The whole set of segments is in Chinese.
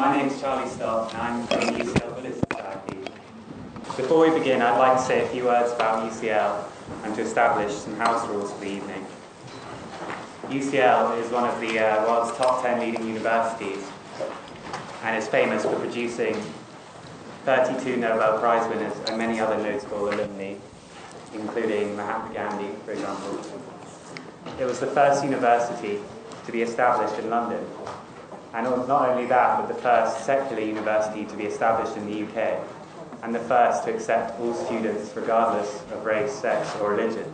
My name is Charlie Stott, and I'm from UCL Buddhist Society. Before we begin, I'd like to say a few words about UCL and to establish some house rules for the evening. UCL is one of the uh, world's top 10 leading universities and is famous for producing 32 Nobel Prize winners and many other notable alumni, including Mahatma Gandhi, for example. It was the first university to be established in London, and not only that, but the first secular university to be established in the UK, and the first to accept all students regardless of race, sex, or religion.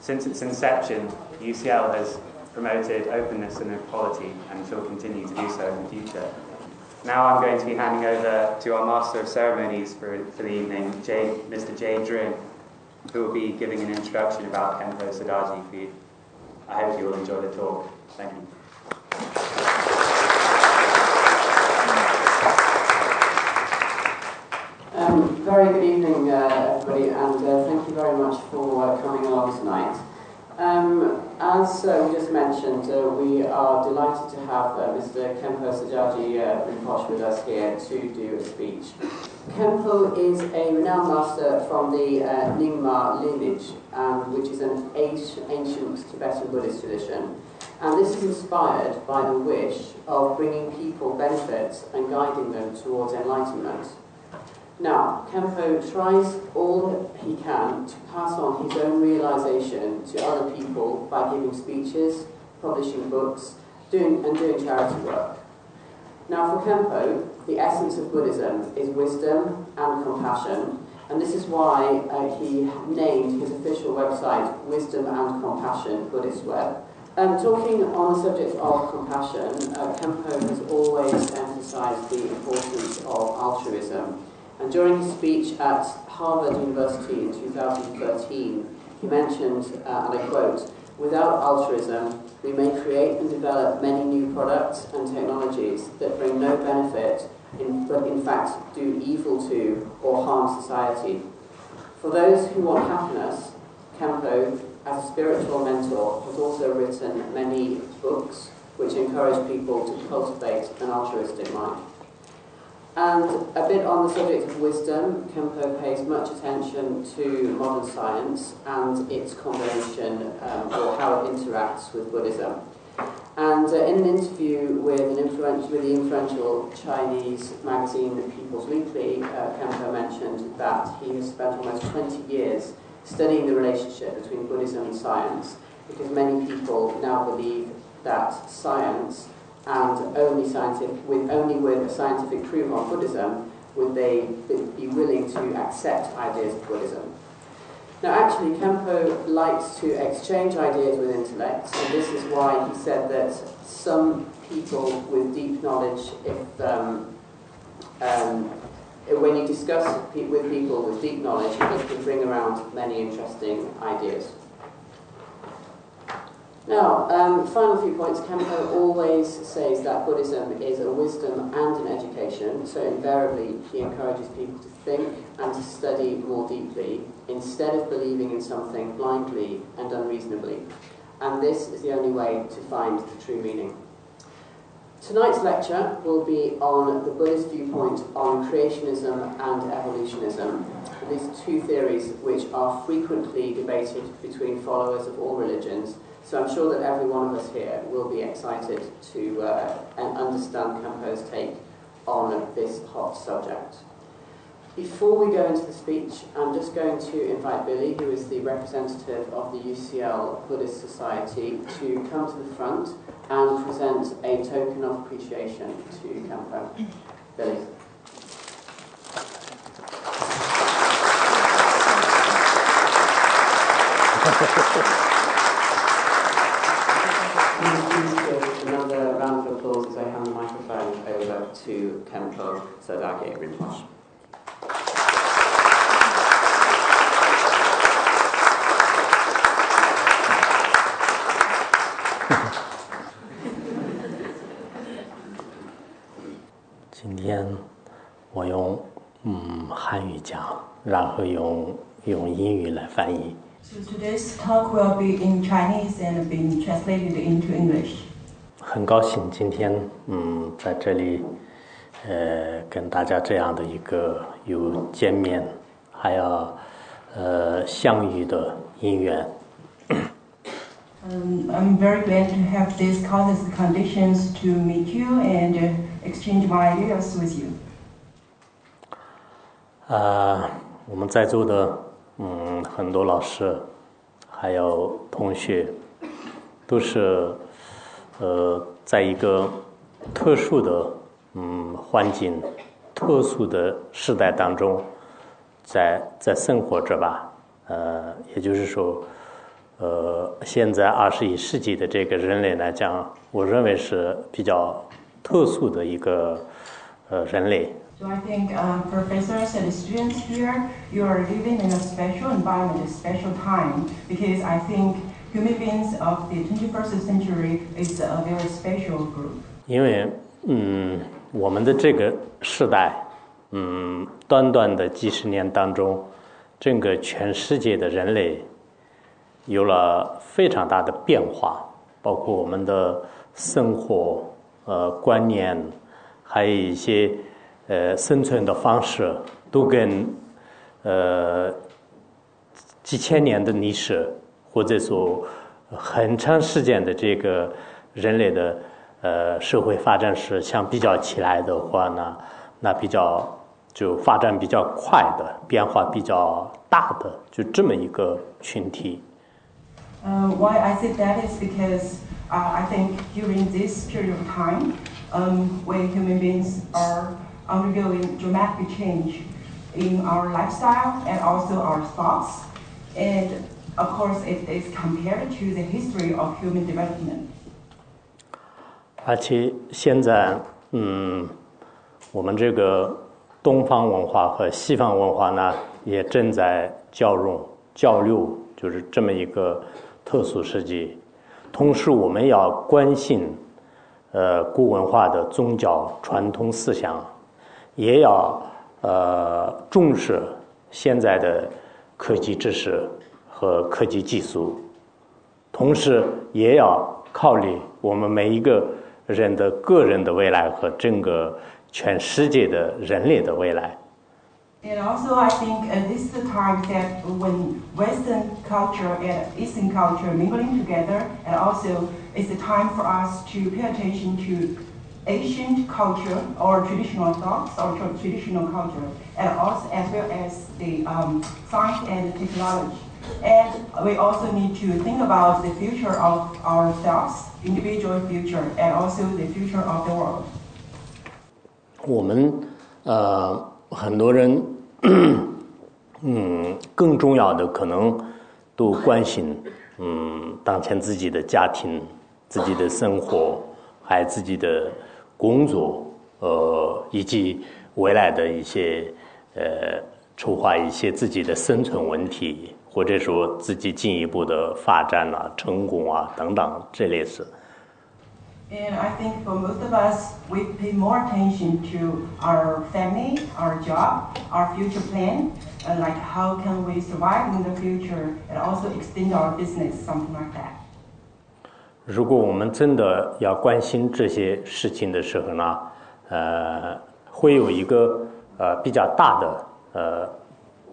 Since its inception, UCL has promoted openness and equality and shall continue to do so in the future. Now I'm going to be handing over to our Master of Ceremonies for, for the evening, Jay, Mr. Jay Dring, who will be giving an introduction about Kempo Sadaji for you. I hope you will enjoy the talk. Thank you. Um, very good evening, uh, everybody, and uh, thank you very much for uh, coming along tonight. Um, as uh, we just mentioned, uh, we are delighted to have uh, Mr. Kempo Sajaji uh, Rinpoche with us here to do a speech. Kempo is a renowned master from the Nyingma lineage, um, which is an ancient Tibetan Buddhist tradition. And this is inspired by the wish of bringing people benefits and guiding them towards enlightenment. Now, Kempo tries all he can to pass on his own realization to other people by giving speeches, publishing books, doing, and doing charity work. Now, for Kempo, the essence of Buddhism is wisdom and compassion, and this is why uh, he named his official website Wisdom and Compassion Buddhist Web. Um, talking on the subject of compassion, uh, has always emphasized the importance of altruism. And during his speech at Harvard University in 2013, he mentioned, uh, and I quote, without altruism, we may create and develop many new products and technologies that bring no benefit, in, but in fact do evil to or harm society. For those who want happiness, Kempo, as a spiritual mentor, has also written many books which encourage people to cultivate an altruistic mind. And a bit on the subject of wisdom, Kempo pays much attention to modern science and its combination um, or how it interacts with Buddhism. And uh, in an interview with, an influential, with the influential Chinese magazine The People's Weekly, uh, Kempo mentioned that he has spent almost 20 years studying the relationship between Buddhism and science because many people now believe that science and only scientific, with only with a scientific proof on Buddhism would they be willing to accept ideas of Buddhism. Now, actually, Kempo likes to exchange ideas with intellects, and this is why he said that some people with deep knowledge, if um, um, when you discuss with people with deep knowledge, it can bring around many interesting ideas. Now, um, final few points. Kempo always says that Buddhism is a wisdom and an education, so invariably he encourages people to think and to study more deeply instead of believing in something blindly and unreasonably. And this is the only way to find the true meaning. Tonight's lecture will be on the Buddhist viewpoint on creationism and evolutionism, these two theories which are frequently debated between followers of all religions so I'm sure that every one of us here will be excited to uh, understand Kempo's take on this hot subject. Before we go into the speech, I'm just going to invite Billy, who is the representative of the UCL Buddhist Society, to come to the front and present a token of appreciation to Kempo. Billy. Another round of applause as I hand the microphone over to Kempo Sadake Rinpoche. So today's talk will be in Chinese and being translated into English. 很高兴今天嗯在这里呃跟大家这样的一个有见面还要呃相遇的因缘。Um, I'm very glad to have these contest conditions to meet you and uh, exchange my ideas with you. 啊、我们在座的 嗯很多老师还有同学都是呃在一个特殊的嗯环境、特殊的时代当中在在生活着吧。呃，也就是说，呃，现在二十一世纪的这个人类来讲，我认为是比较特殊的一个呃人类。So I think um, professors and students here, you are living in a special environment, a special time, because I think human beings of the 21st century is a very special group. 因为嗯，我们的这个时代，嗯，短短的几十年当中，整个全世界的人类有了非常大的变化，包括我们的生活呃观念，还有一些呃生存的方式，都跟呃几千年的历史，或者说很长时间的这个人类的呃社会发展史相比较起来的话呢，那比较就发展比较快的，变化比较大的，就这么一个群体。Uh, why I say that is because uh, I think during this period of time, um, we human beings are undergoing dramatic change in our lifestyle and also our thoughts. And of course, it is compared to the history of human development. 而且现在，嗯，我们这个东方文化和西方文化呢，也正在交融交流，就是这么一个特殊时期。同时，我们要关心，呃，古文化的宗教传统思想，也要呃重视现在的科技知识和科技技术。同时也要考虑我们每一个人的个人的未来和整个全世界的人类的未来。And also, I think uh, this is the time that when Western culture and Eastern culture mingling together, and also it's the time for us to pay attention to ancient culture or traditional thoughts or tra- traditional culture, and also as well as the um, science and technology. And we also need to think about the future of ourselves, individual future, and also the future of the world. 我们呃很多人，嗯，更重要的可能都关心，嗯，当前自己的家庭、自己的生活，还有自己的 工作，呃，以及未来的一些呃筹划一些自己的生存问题，或者说自己进一步的发展啊、成功啊等等这类事。And I think for most of us, we pay more attention to our family, our job, our future plan, and like how can we survive in the future and also extend our business, something like that. 如果我们真的要关心这些事情的时候呢，呃，会有一个呃比较大的呃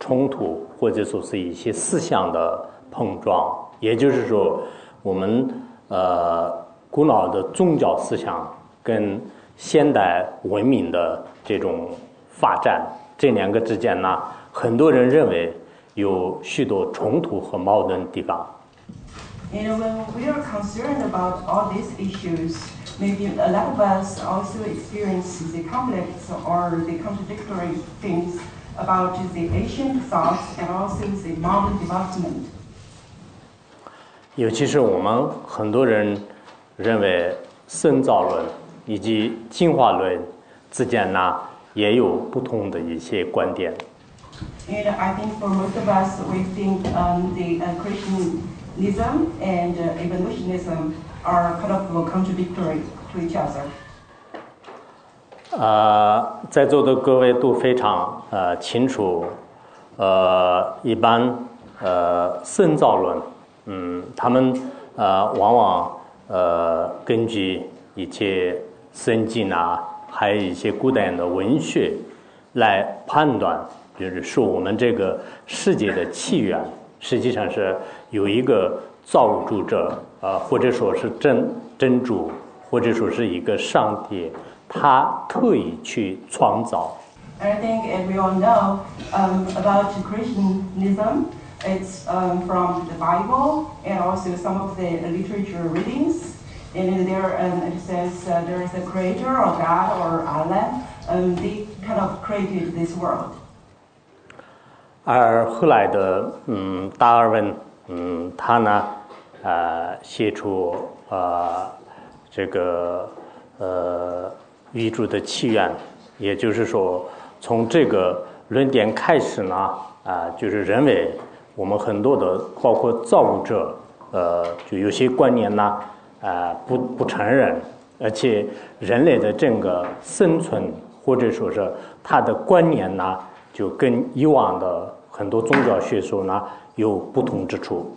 冲突，或者说是一些思想的碰撞。也就是说，我们呃古老的宗教思想跟现代文明的这种发展这两个之间呢，很多人认为有许多冲突和矛盾的地方。And when we are concerned about all these issues, maybe a lot of us also experience the conflicts or the contradictory things about the ancient thoughts and also the modern development. 尤其是我们很多人认为生造论以及进化论之间呢，也有不同的一些观点。 And I think for most of us, we think um, the uh, ism and evolutionism are kind of contradictory to each other. 啊，在座的各位都非常呃清楚，呃，一般呃，人造论，嗯，他们呃，往往呃，根据一些圣经啊，还有一些古代的文学来判断，就是说我们这个世界的起源。实际上是有一个造物主者啊，或者说是真真主，或者说是一个上帝，他特意去创造。I think, as we all know, um, about Christianism, it's um, from the Bible and also some of the literature readings. And in there, um, it says uh, there is a creator or God or Allah. Um, they kind of created this world. 而后来的嗯，达尔文嗯，他呢呃写出呃这个呃宇宙的起源，也就是说从这个论点开始呢啊、就是认为我们很多的包括造物者呃就有些观念呢啊、不不承认，而且人类的整个生存或者说是他的观念呢，就跟以往的很多宗教学说呢有不同之处。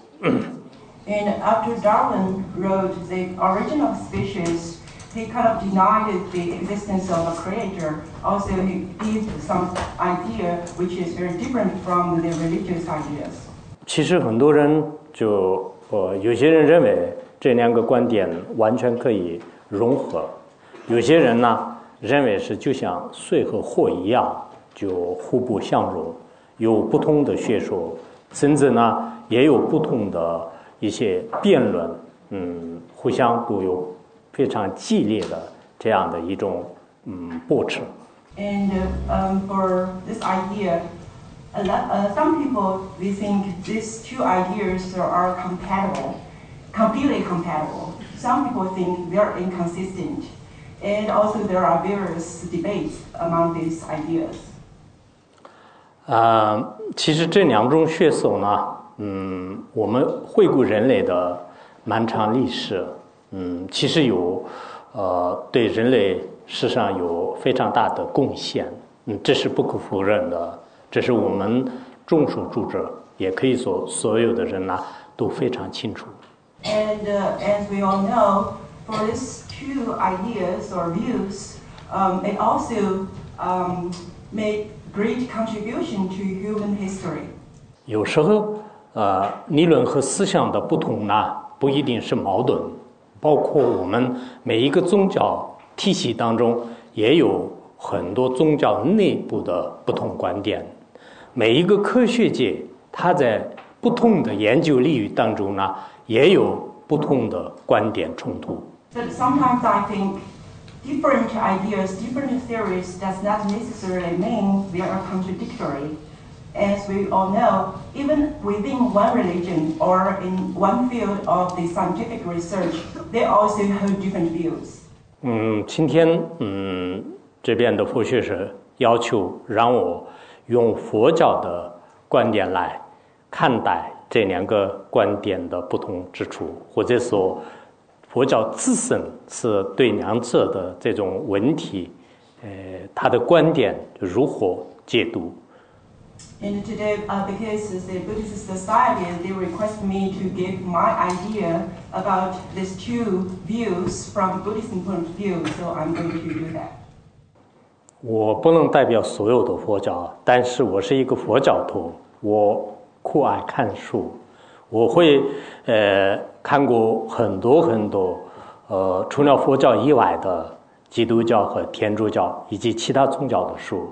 And after Darwin wrote The Origin of Species, he kind of denied the existence of a creator. Also, he gave some idea which is very different from the religious ideas. 其实很多人就呃，有些人认为这两个观点完全可以融合，有些人呢认为是就像水和火一样，就互不相容，有不同的学说，甚至呢也有不同的一些辩论，嗯，互相都有非常激烈的这样的一种嗯驳斥。And um for this idea, a lot, uh, some people they think these two ideas are, are compatible, completely compatible. Some people think they're inconsistent, and also there are various debates among these ideas. 啊、其实这两种学说呢，嗯，我们回顾人类的漫长历史，嗯，其实有呃对人类史上有非常大的贡献，嗯，这是不可否认的，这是我们众所周知，也可以说所有的人呢都非常清楚。And uh, as we all know, for these two ideas or views, um, it also um, made great contribution to human history. 有时候，呃，理论和思想的不同呢，不一定是矛盾。包括我们每一个宗教体系当中，也有很多宗教内部的不同观点。每一个科学界，它在不同的研究领域当中呢，也有不同的观点冲突。But sometimes I think different ideas, different theories does not necessarily mean they are contradictory. As we all know, even within one religion or in one field of the scientific research, they also hold different views. 嗯，今天嗯这边的佛学士要求让我用佛教的观点来看待这两个观点的不同之处，或者说 佛教自身是对两者的这种文体，呃，他的观点如何解读。And today, uh, the Buddhist Society, they request me to give my idea about these two views from Buddhist point of view, so I'm going to do that. 我不能代表所有的佛教，但是我是一个佛教徒，我酷爱看书，我会呃看过很多很多呃除了佛教以外的基督教和天主教以及其他宗教的书，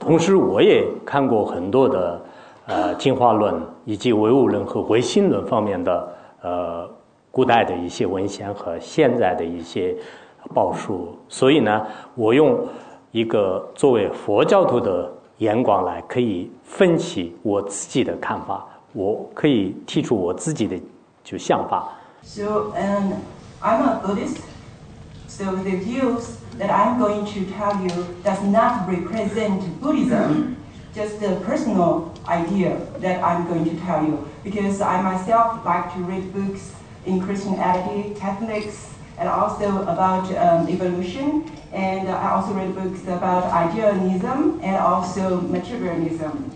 同时我也看过很多的呃进化论以及唯物论和唯心论方面的呃古代的一些文献和现在的一些报书，所以呢，我用一个作为佛教徒的眼光来，可以分析我自己的看法，我可以提出我自己的 就想法。 So, and I'm a Buddhist, so the views that I'm going to tell you does not represent Buddhism, just a personal idea that I'm going to tell you. Because I myself like to read books in Christianity, Catholics, and also about um, evolution. And I also read books about idealism and also materialism.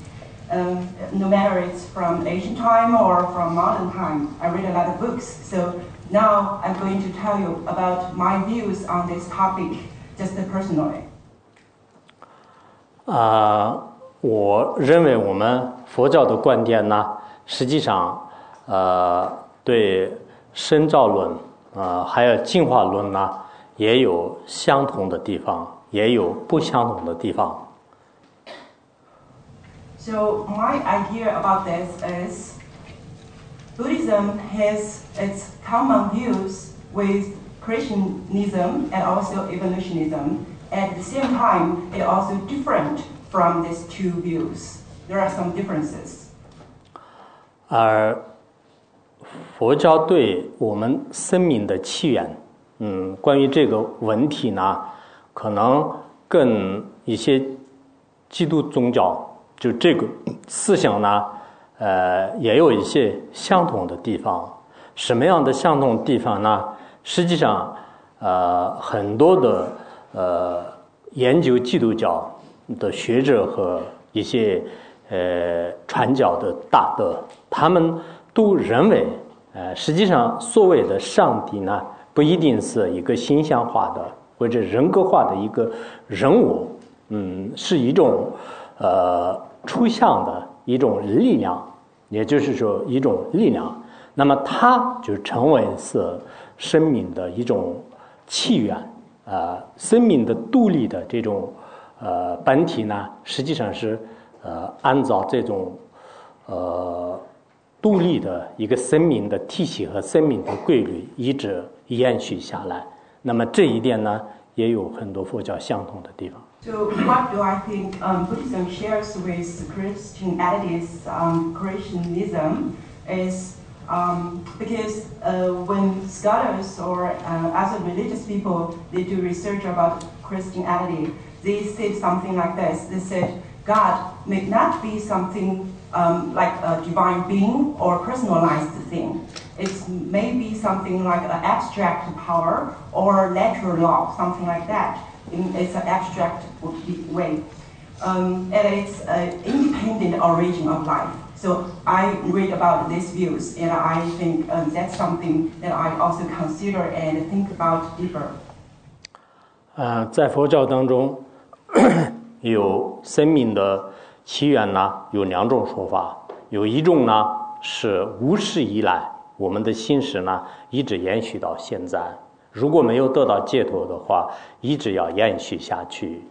Um, no matter it's from ancient time or from modern time, I read a lot of books. So Now I'm going to tell you about my views on this topic, just personally. 啊、我认为我们佛教的观点呢，实际上，呃，对生造论啊、还有进化论呢，也有相同的地方，也有不相同的地方。So my idea about this is Buddhism has its common views with Christianism and also evolutionism. At the same time, it also different from these two views. There are some differences. 而佛教对我们生命的起源，嗯，关于这个问题呢，可能跟一些基督宗教 就这个思想呢，呃，也有一些相同的地方。什么样的相同地方呢？实际上，呃，很多的呃研究基督教的学者和一些呃传教的大德，他们都认为，呃，实际上所谓的上帝呢，不一定是一个形象化的或者人格化的一个人物，嗯，是一种呃抽象的一种力量，也就是说一种力量。那么它就成为是生命的一种起源，呃，生命的独立的这种呃本体呢，实际上是呃按照这种呃独立的一个生命的体系和生命的规律一直延续下来。那么这一点呢，也有很多佛教相同的地方。So what do I think um, Buddhism shares with Christianity's um, Christianism is um, because uh, when scholars or uh, other religious people they do research about Christianity, they say something like this. They said God may not be something um, like a divine being or personalized thing. It may be something like an abstract power or natural law, something like that In it's an abstract way. Um, and it's an independent origin of life. So I read about these views, and I think um, that's something that I also consider and think about deeper. 呃，在佛教当中，有生命的起源呢，有两种说法。有一种呢是无始以来，我们的心识呢一直延续到现在。 如果没有得到解脱的话，一直要延续下去。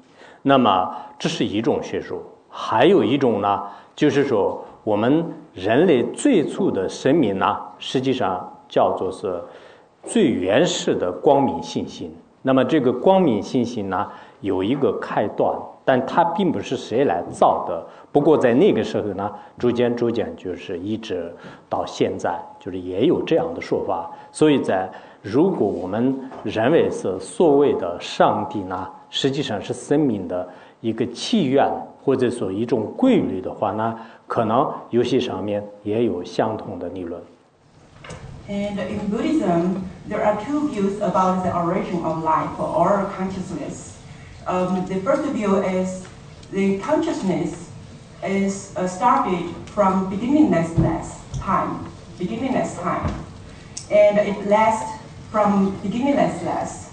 那么这是一种学说。还有一种呢，就是说我们人类最初的神明呢，实际上叫做是最原始的光明信心。那么这个光明信心呢，有一个开端，但它并不是谁来造的。不过在那个时候呢，逐渐逐渐就是一直到现在，就是也有这样的说法。所以在如果我们认为是所谓的上帝呢，实际上是生命的一个起源，或者说一种规律的话呢，可能游戏上面也有相同的理论。And in Buddhism, there are two views about the origin of life or consciousness. Um, the first view is the consciousness is uh, started from beginningless time, beginningless time, and it lasts from beginningless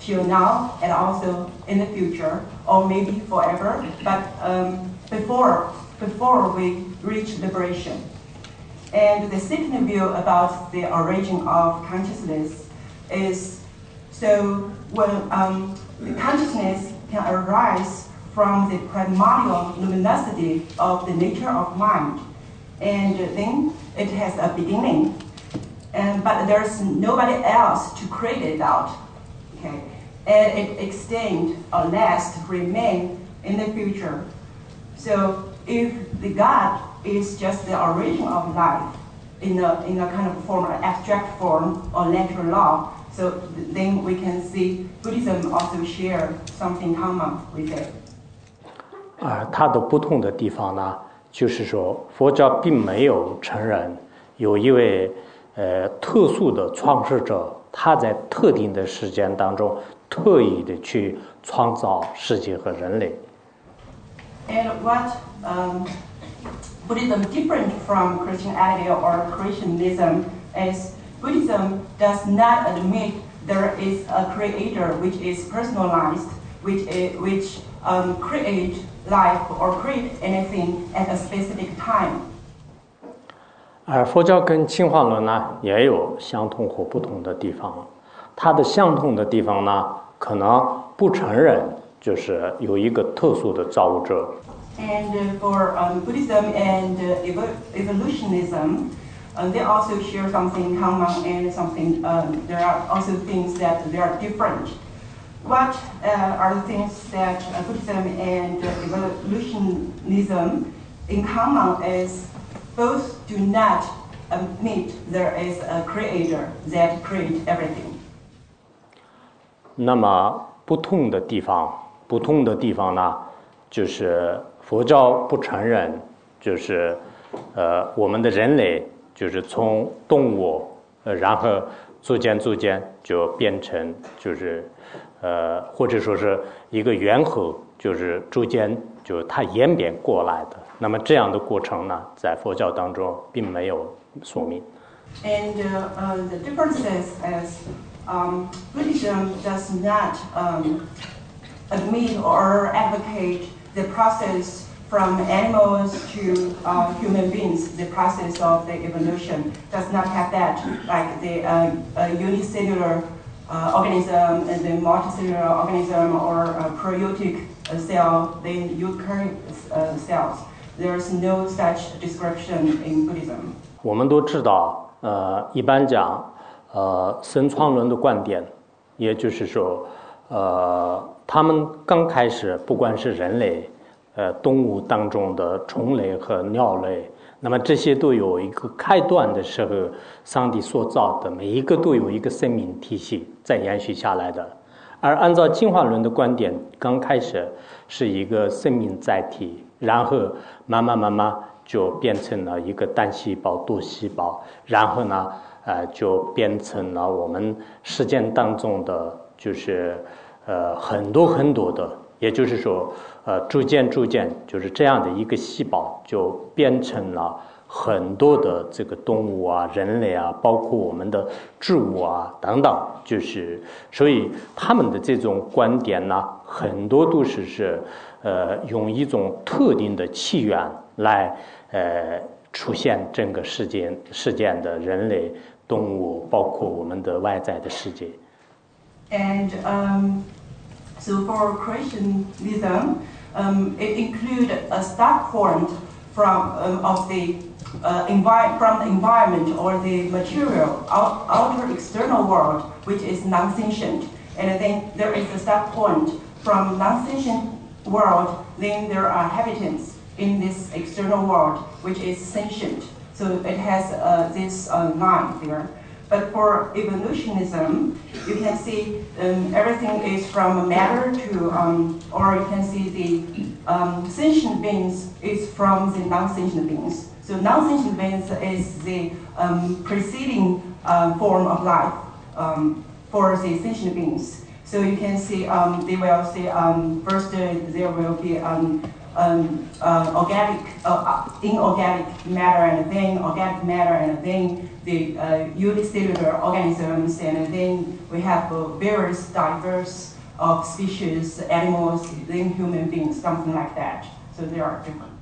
till now and also in the future, or maybe forever. But um, before before we reach liberation. And the second view about the origin of consciousness is so when um, consciousness can arise from the primordial luminosity of the nature of mind, and then it has a beginning, and but there's nobody else to create it out, okay, and it extend or last remain in the future. So if the God is just the origin of life in a, in a kind of form, an abstract form or natural law, so th- then we can see Buddhism also share something common with it. 而它的不同的地方呢，就是说佛教并没有承认有一位 呃特殊的创世者，他在特定的时间当中特意的去创造世界和人类。 And what um, Buddhism different from Christianity or Christianism is Buddhism does not admit there is a creator which is personalized, which, is, which um, create life or create anything at a specific time. 而佛教跟进化论呢也有相同或不同的地方。它的相同的地方呢，可能不承认就是有一个特殊的造物者。And for um, Buddhism and uh, evolutionism, um, they also share something common and something. Um, there are also things that they are different. What uh, are the things that uh, Buddhism and evolutionism in common is both do not admit there is a creator that creates everything. 那么不同的地方，不同的地方呢，就是佛教不承认，就是呃，我们的人类就是从动物，呃，然后逐渐逐渐就变成就是呃，或者说是一个猿猴，就是逐渐 就它演变过来的。那么这样的过程呢，在佛教当中并没有说明。And uh, the differences is um, Buddhism does not um, admit or advocate the process from animals to uh, human beings, the process of the evolution does not have that, like the uh, unicellular uh, organism and the multicellular organism or a prokaryotic cell, the eukaryotic uh, cells. There's no such description in Buddhism. 我们都知道，呃，一般讲呃，神创论的观点，也就是说，呃，他们刚开始，不管是人类，呃，动物当中的虫类和鸟类，那么这些都有一个开端的时候，上帝所造的，每一个都有一个生命体系在延续下来的。而按照进化论的观点，刚开始是一个生命载体，然后慢慢慢慢就变成了一个单细胞、多细胞，然后呢？呃，就变成了我们实践当中的，就是呃很多很多的，也就是说，呃，逐渐逐渐，就是这样的一个细胞，就变成了很多的这个动物啊、人类啊，包括我们的植物啊等等，就是所以他们的这种观点呢，很多都是是呃用一种特定的起源来呃出现整个事件事件的人类。动物，包括我们的外在的世界。And um, so for creationism, um, it include a start point from um, of the uh, from the environment or the material out, outer external world, which is non-sentient. And then there is a start point from non-sentient world. Then there are habitants in this external world, which is sentient. So it has uh, this uh, line there. But for evolutionism, you can see um, everything is from matter to, um, or you can see the um, sentient beings is from the non-sentient beings. So non-sentient beings is the um, preceding uh, form of life um, for the sentient beings. So you can see um, they will say first uh, there will be um, uh, organic, uh, inorganic matter and then organic matter and then the uh, unicellular organisms and then we have uh, various diverse of species, animals, then human beings, something like that. So they are different.